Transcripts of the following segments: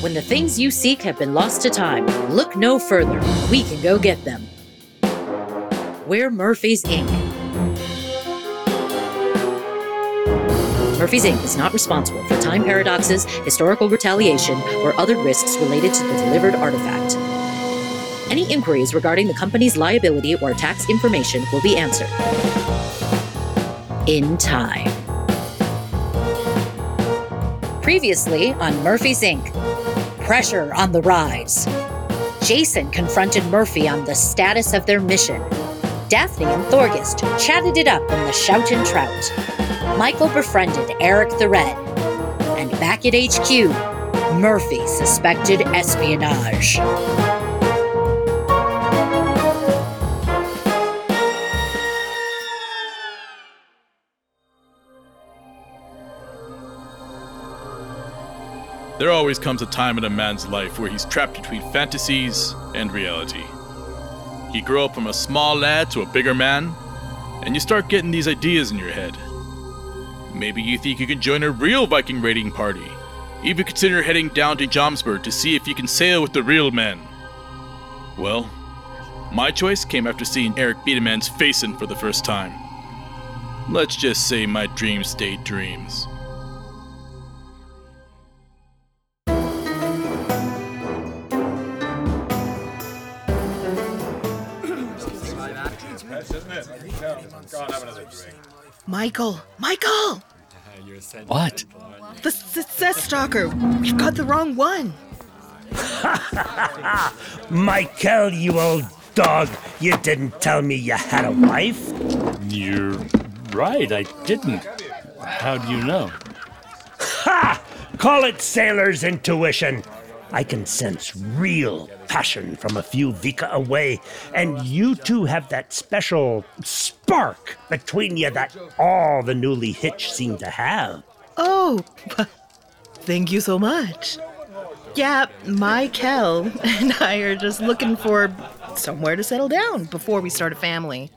When the things you seek have been lost to time, look no further. We can go get them. We're Murphy's Inc. Murphy's Inc. is not responsible for time paradoxes, historical retaliation, or other risks related to the delivered artifact. Any inquiries regarding the company's liability or tax information will be answered in time. Previously on Murphy's Inc. Pressure on the rise. Jason confronted Murphy on the status of their mission. Daphne and Thorgest chatted it up in the Shout and Trout. Michael befriended Eric the Red. And back at HQ, Murphy suspected espionage. There always comes a time in a man's life where he's trapped between fantasies and reality. You grow up from a small lad to a bigger man, and you start getting these ideas in your head. Maybe you think you can join a real Viking raiding party. Even consider heading down to Jomsborg to see if you can sail with the real men. Well, my choice came after seeing Eric beat a man's face in for the first time. Let's just say my dreams stayed dreams. Michael! Michael! What? The success stalker! We've got the wrong one! Michael, you old dog, you didn't tell me you had a wife. You're right, I didn't. How do you know? Ha! Call it sailor's intuition. I can sense real passion from a few Vika away, and you two have that special spark between you that all the newly hitched seem to have. Oh, thank you so much. Yeah, Michael and I are just looking for somewhere to settle down before we start a family.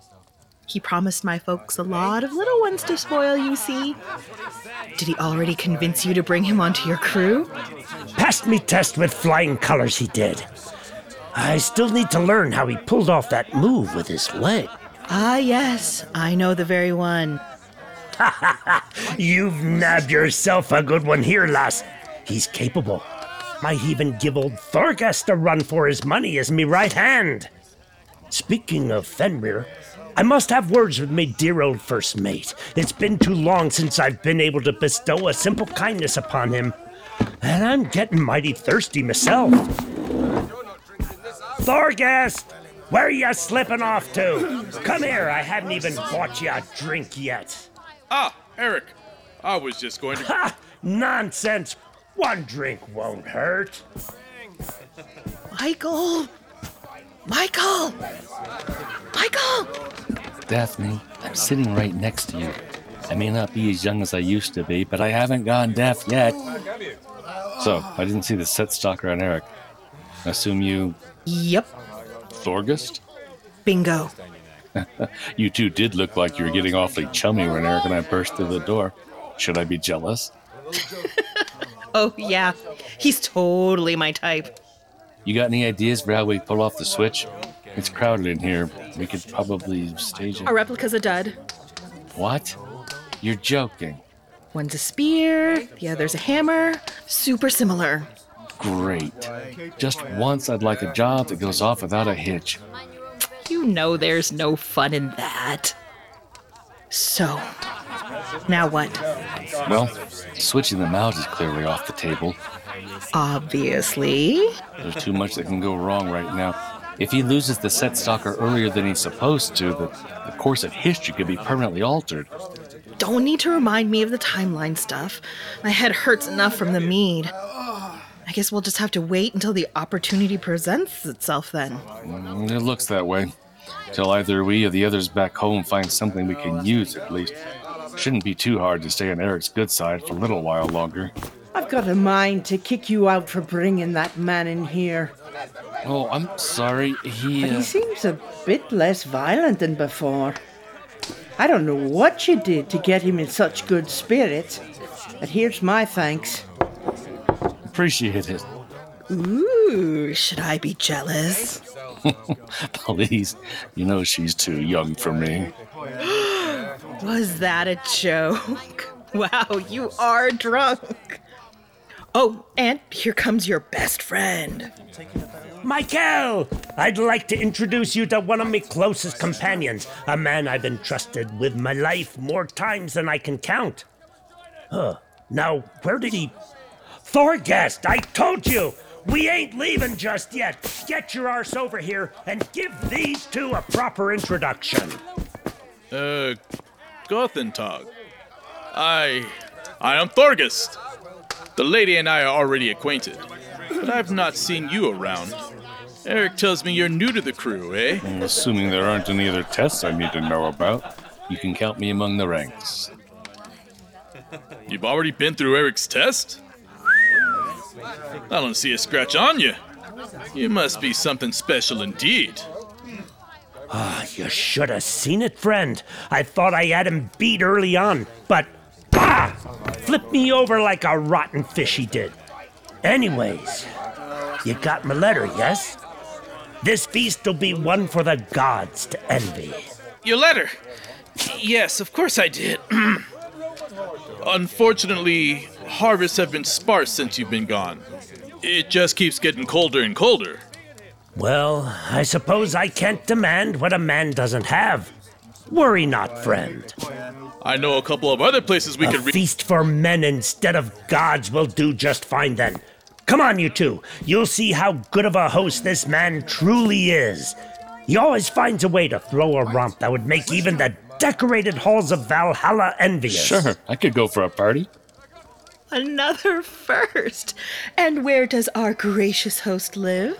He promised my folks a lot of little ones to spoil, you see. Did he already convince you to bring him onto your crew? Passed me test with flying colors, he did. I still need to learn how he pulled off that move with his leg. Ah, yes, I know the very one. You've nabbed yourself a good one here, lass. He's capable. Might even give old Thorgest a run for his money as me right hand. Speaking of Fenrir, I must have words with me dear old first mate. It's been too long since I've been able to bestow a simple kindness upon him, and I'm getting mighty thirsty myself. Thorgest, where are you slipping off to? Come here, I haven't even bought you a drink yet. Ah, Eric, I was just going to. Ha! Nonsense! One drink won't hurt. Michael! Michael! Michael! Daphne, I'm sitting right next to you. I may not be as young as I used to be, but I haven't gone deaf yet. So, I didn't see the set stalker on Eric. I assume you. Yep, Thorgest? bingo. You two did look like you were getting awfully chummy when Eric and I burst through the door. Should I be jealous? Oh, yeah, he's totally my type. You got any ideas for how we pull off the switch? It's crowded in here. We could probably stage it. Our replica's a dud. What? You're joking. One's a spear, the other's a hammer. Super similar. Great. Just once I'd like a job that goes off without a hitch. You know there's no fun in that. So, now what? Well, switching them out is clearly off the table. Obviously. There's too much that can go wrong right now. If he loses the set stalker earlier than he's supposed to, the, the course of history could be permanently altered. Don't need to remind me of the timeline stuff. My head hurts enough from the mead. I guess we'll just have to wait until the opportunity presents itself then. Mm, It looks that way. Till either we or the others back home find something we can use, at least. Shouldn't be too hard to stay on Eric's good side for a little while longer. I've got a mind to kick you out for bringing that man in here. Oh, I'm sorry. He. But Uh, he seems a bit less violent than before. I don't know what you did to get him in such good spirits, but here's my thanks. Appreciate it. Ooh, should I be jealous? Please, you know she's too young for me. Was that a joke? Wow, you are drunk. Oh, and here comes your best friend. Michael! I'd like to introduce you to one of my closest companions, a man I've entrusted with my life more times than I can count. Huh. Now, where did he. Thorgest, I told you! We ain't leaving just yet. Get your arse over here and give these two a proper introduction. Uh, Gothentag. I. I am Thorgest. The lady and I are already acquainted, but I've not seen you around. Eric tells me you're new to the crew, eh? And assuming there aren't any other tests I need to know about, you can count me among the ranks. You've already been through Eric's test? I don't see a scratch on you. You must be something special indeed. Ah, you should have seen it, friend. I thought I had him beat early on, but ah, flipped me over like a rotten fish he did. Anyways, you got my letter, yes? This feast will be one for the gods to envy. Your letter? Yes, of course I did. Unfortunately, harvests have been sparse since you've been gone. It just keeps getting colder and colder. Well, I suppose I can't demand what a man doesn't have. Worry not, friend. I know a couple of other places we A could reach. feast for men instead of gods will do just fine then. Come on, you two. You'll see how good of a host this man truly is. He always finds a way to throw a romp that would make even the decorated halls of Valhalla envious. Sure, I could go for a party. Another first. And where does our gracious host live?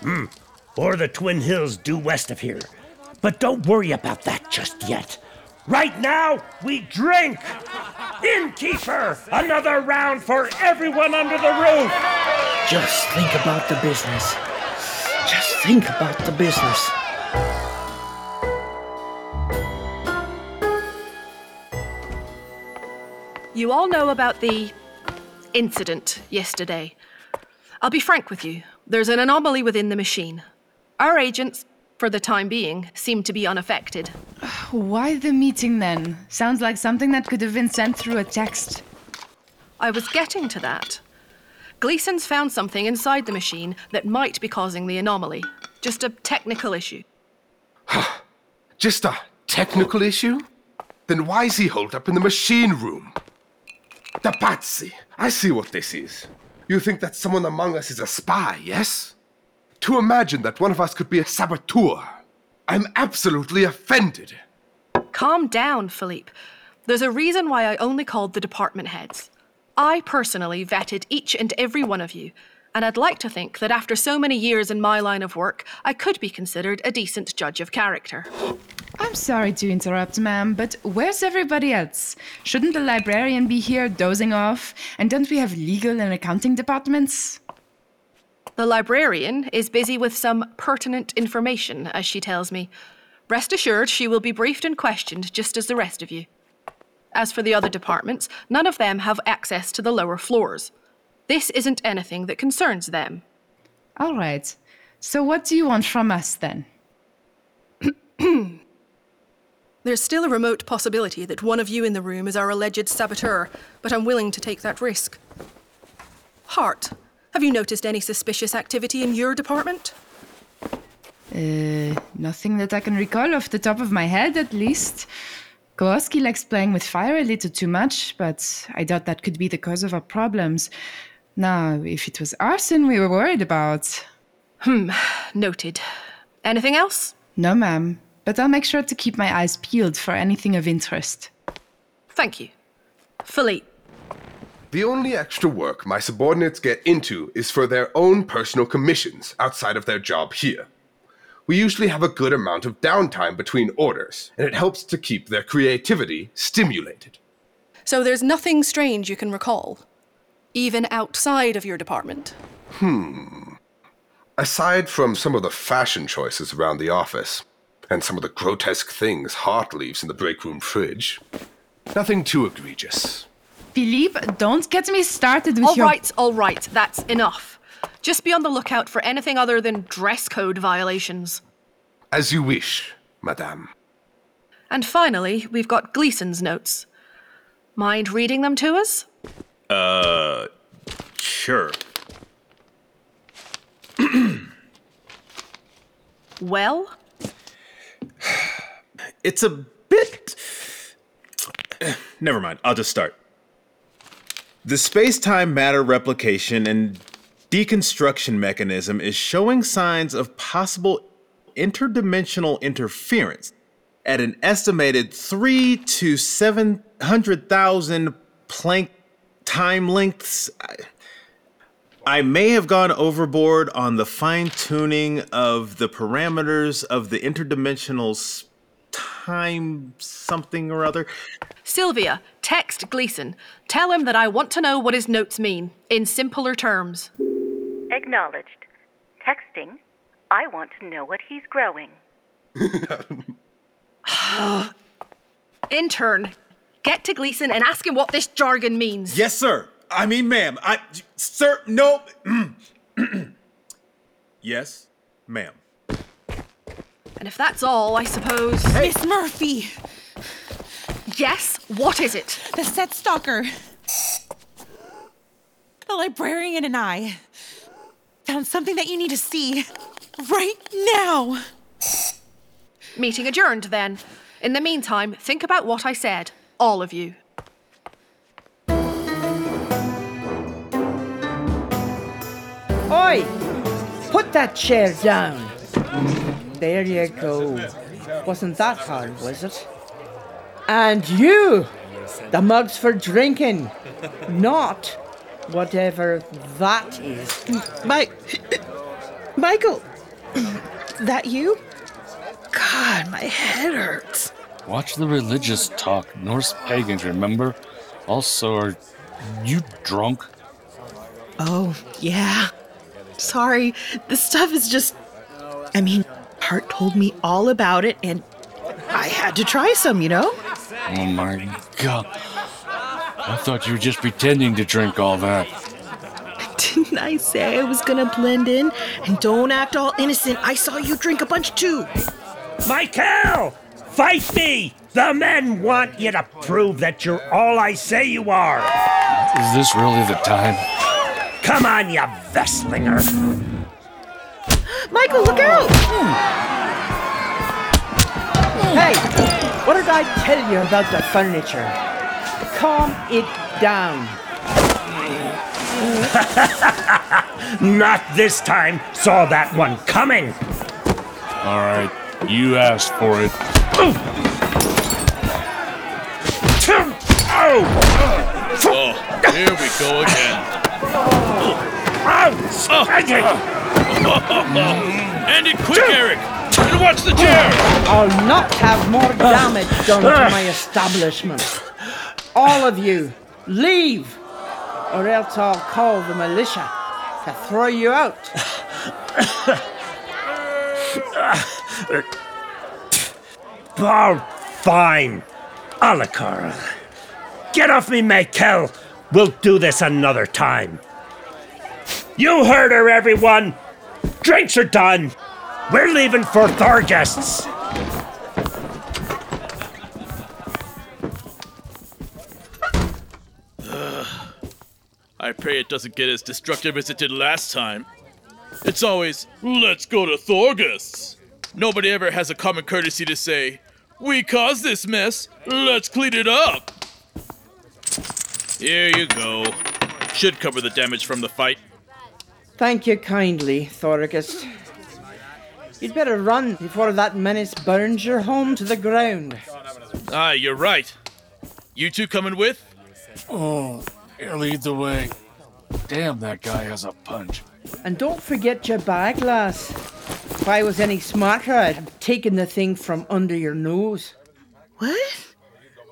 Hmm, or the Twin Hills due west of here. But don't worry about that just yet. Right now, we drink! Innkeeper! Another round for everyone under the roof! Just think about the business. Just think about the business. You all know about the incident yesterday. I'll be frank with you. There's an anomaly within the machine. Our agents, for the time being, seem to be unaffected. Why the meeting then? Sounds like something that could have been sent through a text. I was getting to that. Gleason's found something inside the machine that might be causing the anomaly. Just a technical issue. Just a technical issue? Then why is he holed up in the machine room? Patsy! I see what this is. You think that someone among us is a spy, yes? To imagine that one of us could be a saboteur. I'm absolutely offended. Calm down, Philippe. There's a reason why I only called the department heads. I personally vetted each and every one of you, and I'd like to think that after so many years in my line of work, I could be considered a decent judge of character. I'm sorry to interrupt, ma'am, but where's everybody else? Shouldn't the librarian be here dozing off? And don't we have legal and accounting departments? The librarian is busy with some pertinent information, as she tells me. Rest assured, she will be briefed and questioned just as the rest of you. As for the other departments, none of them have access to the lower floors. This isn't anything that concerns them. All right. So, what do you want from us then? There's still a remote possibility that one of you in the room is our alleged saboteur, but I'm willing to take that risk. Hart, have you noticed any suspicious activity in your department? Uh, nothing that I can recall off the top of my head, at least. Kowalski likes playing with fire a little too much, but I doubt that could be the cause of our problems. Now, if it was arson we were worried about. Hmm, noted. Anything else? No, ma'am, but I'll make sure to keep my eyes peeled for anything of interest. Thank you. Philippe, The only extra work my subordinates get into is for their own personal commissions outside of their job here. We usually have a good amount of downtime between orders, and it helps to keep their creativity stimulated. so there's nothing strange you can recall, even outside of your department. Hmm. Aside from some of the fashion choices around the office, and some of the grotesque things Hart leaves in the break room fridge, nothing too egregious. Philippe, don't get me started with All your. right, all right, that's enough. Just be on the lookout for anything other than dress code violations. As you wish, madame. And finally, we've got Gleason's notes. Mind reading them to us? Uh, sure. Well, It's a bit. Never mind, I'll just start. The space time matter replication and deconstruction mechanism is showing signs of possible interdimensional interference at an estimated 3 to 700,000 Planck time lengths. I- may have gone overboard on the fine tuning of the parameters of the interdimensional s- time something or other. Sylvia, text Gleason. Tell him that I want to know what his notes mean, in simpler terms. Acknowledged. Texting. I want to know what he's growing. Intern, get to Gleason and ask him what this jargon means. Yes, sir. I mean, ma'am. I, sir, no. yes, ma'am. And if that's all, I suppose. Miss Murphy, Yes, what is it? the set stalker, the librarian, and I found something that you need to see right now. Meeting adjourned then. In the meantime, think about what I said. All of you. Oi! Put that chair down. There you go. Wasn't that hard, was it? And you! The mug's for drinking, not whatever that is. My, Michael, that you? God, my head hurts. Watch the religious talk. Norse pagans, remember? Also, are you drunk? Oh, yeah. Sorry, this stuff is just. I mean, Hart told me all about it, and I had to try some, you know? Oh my god. I thought you were just pretending to drink all that. Didn't I say I was gonna blend in? And don't act all innocent. I saw you drink a bunch too. Michael! Fight me! The men want you to prove that you're all I say you are! Is this really the time? Come on, you Vestlinger! Michael, look oh. out! Hmm. Hey, what did I tell you about the furniture? Calm it down. Not this time! Saw that one coming! Alright, you asked for it. Oh! Oh, here we go again. Oh! Spiky! End it quick, Eric! And watch the chair! I'll not have more damage done to my establishment. All of you, leave, or else I'll call the militia to throw you out. Oh, fine. Alakara. Get off me, Michael. We'll do this another time. You heard her, everyone. Drinks are done. We're leaving for Thorgest's. I pray it doesn't get as destructive as it did last time. It's always, let's go to Thorgest's. Nobody ever has a common courtesy to say, we caused this mess, let's clean it up. Here you go. Should cover the damage from the fight. Thank you kindly, Thorgest. You'd better run before that menace burns your home to the ground. Ah, you're right. You two coming with? Oh, here, lead the way. Damn, that guy has a punch. And don't forget your bag, lass. If I was any smarter, I'd have taken the thing from under your nose. What?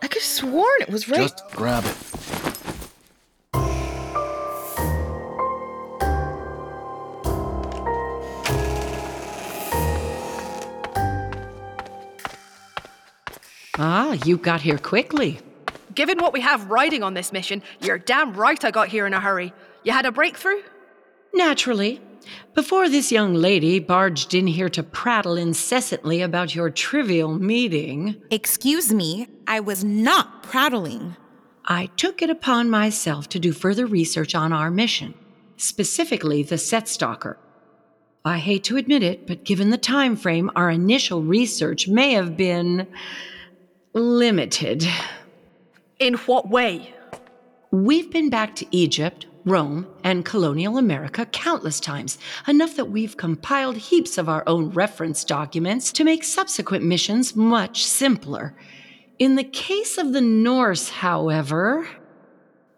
I could have sworn it was right. Just grab it. Ah, you got here quickly. Given what we have riding on this mission, you're damn right I got here in a hurry. You had a breakthrough? Naturally. Before this young lady barged in here to prattle incessantly about your trivial meeting. Excuse me, I was not prattling. I took it upon myself to do further research on our mission, specifically the Set Stalker. I hate to admit it, but given the time frame, our initial research may have been limited. In what way? We've been back to Egypt, Rome, and colonial America countless times, enough that we've compiled heaps of our own reference documents to make subsequent missions much simpler. In the case of the Norse, however,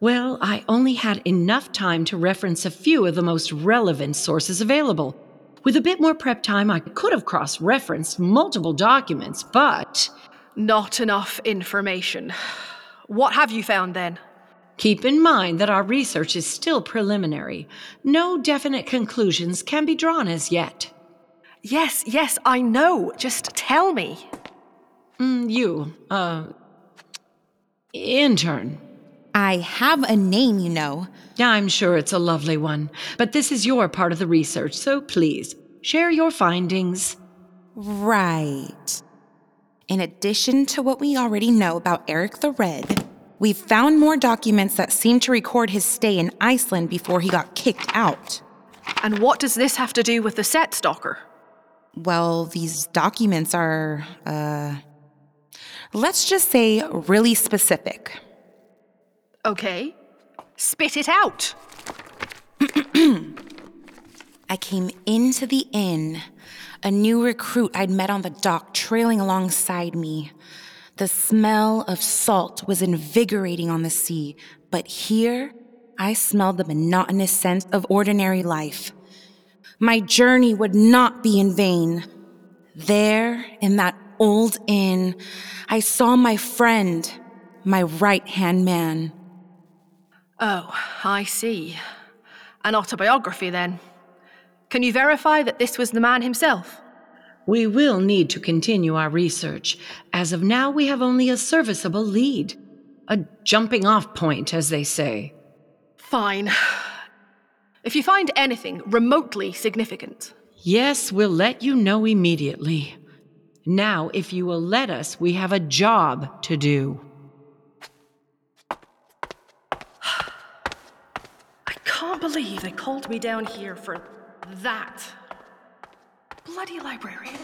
well, I only had enough time to reference a few of the most relevant sources available. With a bit more prep time, I could have cross referenced multiple documents, but. Not enough information. What have you found then? Keep in mind that our research is still preliminary. No definite conclusions can be drawn as yet. Yes, yes, I know. Just tell me. Mm, you, uh. Intern. I have a name, you know. I'm sure it's a lovely one. But this is your part of the research, so please, share your findings. Right. In addition to what we already know about Eric the Red, we've found more documents that seem to record his stay in Iceland before he got kicked out. And what does this have to do with the set stalker? Well, these documents are, uh, let's just say really specific. Okay. Spit it out. I came into the inn, a new recruit I'd met on the dock trailing alongside me. The smell of salt was invigorating on the sea, but here I smelled the monotonous scent of ordinary life. My journey would not be in vain. There, in that old inn, I saw my friend, my right hand man. Oh, I see. An autobiography, then. Can you verify that this was the man himself? We will need to continue our research. As of now, we have only a serviceable lead. A jumping off point, as they say. Fine. If you find anything remotely significant. Yes, we'll let you know immediately. Now, if you will let us, we have a job to do. I can't believe they called me down here for that. Bloody librarian.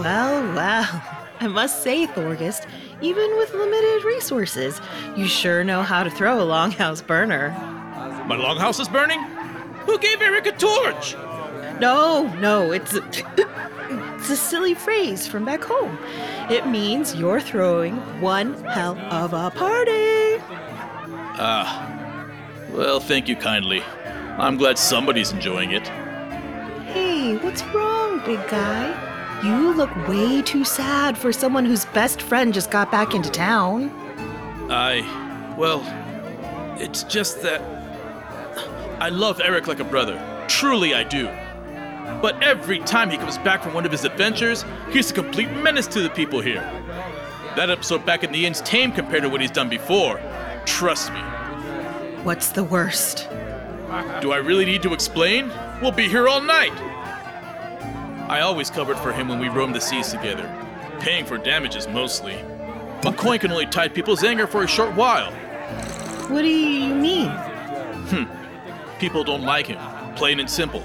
Well, well. I must say, Thorgest, even with limited resources, you sure know how to throw a longhouse burner. My longhouse is burning? Who gave Eric a torch? No, no, it's a, it's a silly phrase from back home. It means you're throwing one hell of a party. Ah. Well, thank you kindly. I'm glad somebody's enjoying it. Hey, what's wrong, big guy? You look way too sad for someone whose best friend just got back into town. I. Well, it's just that. I love Eric like a brother. Truly, I do. But every time he comes back from one of his adventures, he's a complete menace to the people here. That episode back in the inn's tame compared to what he's done before. Trust me. What's the worst? Do I really need to explain? We'll be here all night. I always covered for him when we roamed the seas together, paying for damages mostly. A coin can only tide people's anger for a short while. What do you mean? Hmm. People don't like him, plain and simple.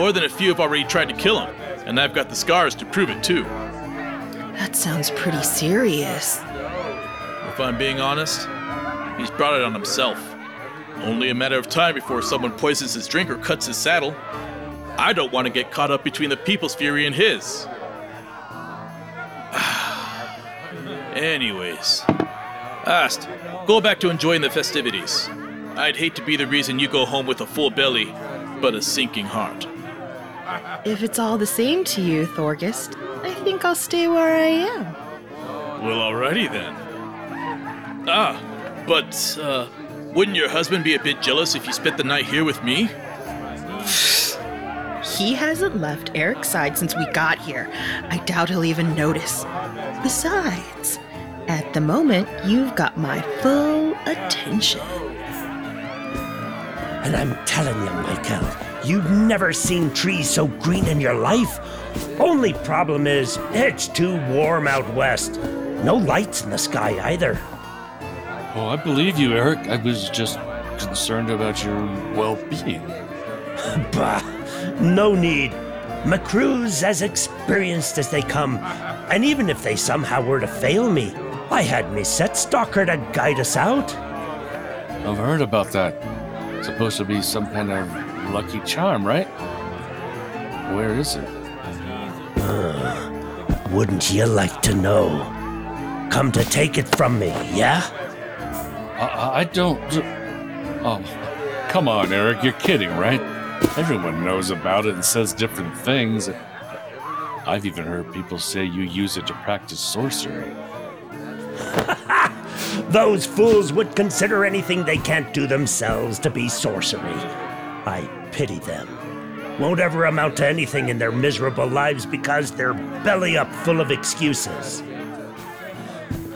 More than a few have already tried to kill him, and I've got the scars to prove it too. That sounds pretty serious. If I'm being honest, he's brought it on himself. Only a matter of time before someone poisons his drink or cuts his saddle. I don't want to get caught up between the people's fury and his. Anyways, Ast, go back to enjoying the festivities. I'd hate to be the reason you go home with a full belly, but a sinking heart. If it's all the same to you, Thorgest, I think I'll stay where I am. Well, alrighty then. Ah, but, uh, wouldn't your husband be a bit jealous if you spent the night here with me? he hasn't left Eric's side since we got here. I doubt he'll even notice. Besides, at the moment, you've got my full attention. And I'm telling you, Michael, you've never seen trees so green in your life. Only problem is, it's too warm out west. No lights in the sky either. Oh, I believe you, Eric. I was just concerned about your well being. bah, no need. My crew's as experienced as they come, and even if they somehow were to fail me, I had me set stalker to guide us out. I've heard about that. Supposed to be some kind of lucky charm, right? Where is it? Uh, wouldn't you like to know? Come to take it from me, yeah? I, I don't. Oh, come on, Eric. You're kidding, right? Everyone knows about it and says different things. I've even heard people say you use it to practice sorcery. Those fools would consider anything they can't do themselves to be sorcery. I pity them. Won't ever amount to anything in their miserable lives because they're belly up full of excuses.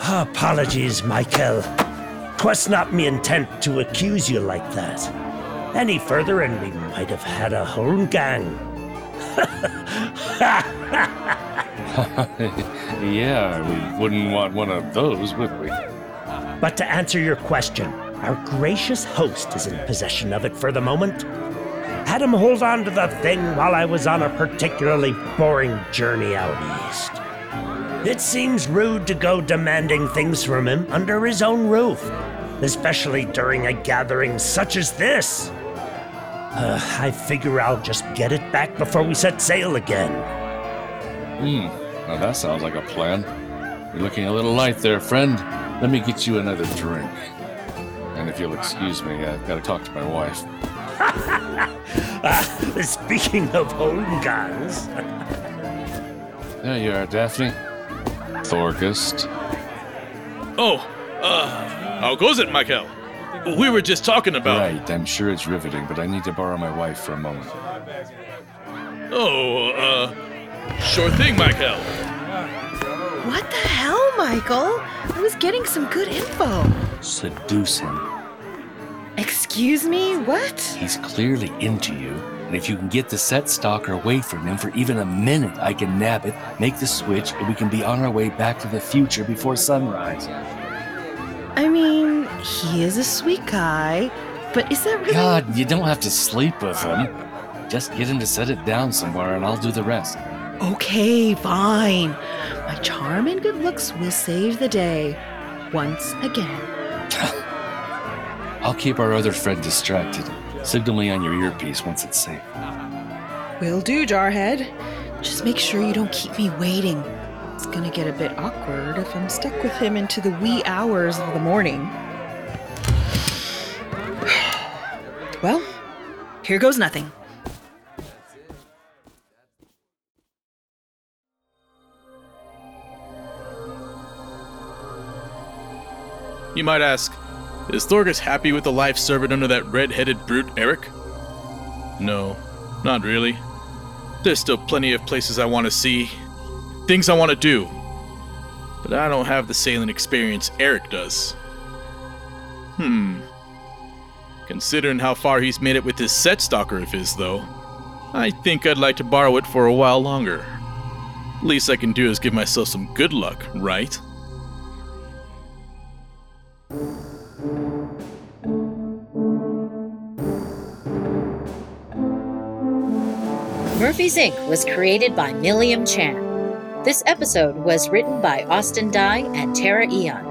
Apologies, Michael. 'Twas not me intent to accuse you like that. Any further, and we might have had a whole gang. yeah, we wouldn't want one of those, would we? But to answer your question, our gracious host is in possession of it for the moment. Had him hold on to the thing while I was on a particularly boring journey out east. It seems rude to go demanding things from him under his own roof, especially during a gathering such as this. Uh, I figure I'll just get it back before we set sail again. Hmm, now that sounds like a plan. You're looking a little light there, friend. Let me get you another drink. And if you'll excuse me, I've got to talk to my wife. Uh, speaking of home guns. there you are, Daphne. Thorgest. Oh, uh, how goes it, Michael? We were just talking about. Right, I'm sure it's riveting, but I need to borrow my wife for a moment. Oh, uh, sure thing, Michael. What the hell, Michael? I was getting some good info. Seduce him. Excuse me? What? He's clearly into you, and if you can get the set stalker away from him for even a minute, I can nab it, make the switch, and we can be on our way back to the future before sunrise. I mean, he is a sweet guy, but is that really. God, you don't have to sleep with him. Just get him to set it down somewhere, and I'll do the rest. Okay, fine. My charm and good looks will save the day. Once again. I'll keep our other friend distracted. Signal me on your earpiece once it's safe. Will do, Jarhead. Just make sure you don't keep me waiting. It's gonna get a bit awkward if I'm stuck with him into the wee hours of the morning. well, here goes nothing. You might ask, is Thorgest happy with the life servant under that red headed brute, Eric? No, not really. There's still plenty of places I want to see, things I want to do. But I don't have the sailing experience Eric does. Hmm. Considering how far he's made it with his set stalker of his, though, I think I'd like to borrow it for a while longer. Least I can do is give myself some good luck, right? Murphy's Inc. was created by Milliam Chan. This episode was written by Austin Dye and Tara Eon.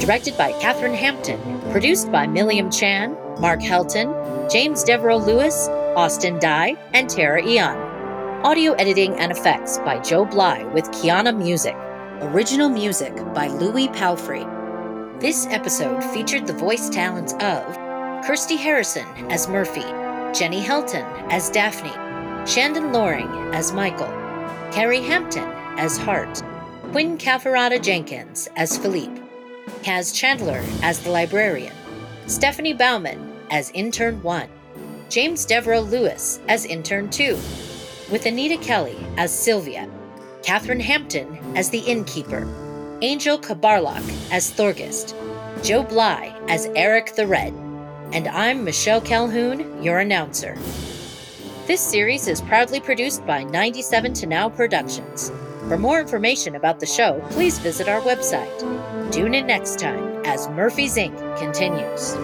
Directed by Katherine Hampton. Produced by Milliam Chan, Mark Helton, James Devereaux Lewis, Austin Dye, and Tara Eon. Audio editing and effects by Joe Bly with Kiana Music. Original music by Louis Palfrey. This episode featured the voice talents of Kirsty Harrison as Murphy, Jenny Helton as Daphne, Shandon Loring as Michael, Carrie Hampton as Hart, Quinn Cafarata Jenkins as Philippe, Kaz Chandler as the librarian, Stephanie Bauman as Intern 1, James Devereaux Lewis as Intern 2, with Anita Kelly as Sylvia, Catherine Hampton as the innkeeper, Angel Kabarlak as Thorgest, Joe Bly as Eric the Red, and I'm Michelle Calhoun, your announcer. This series is proudly produced by 97 to Now Productions. For more information about the show, please visit our website. Tune in next time as Murphy's Inc. continues.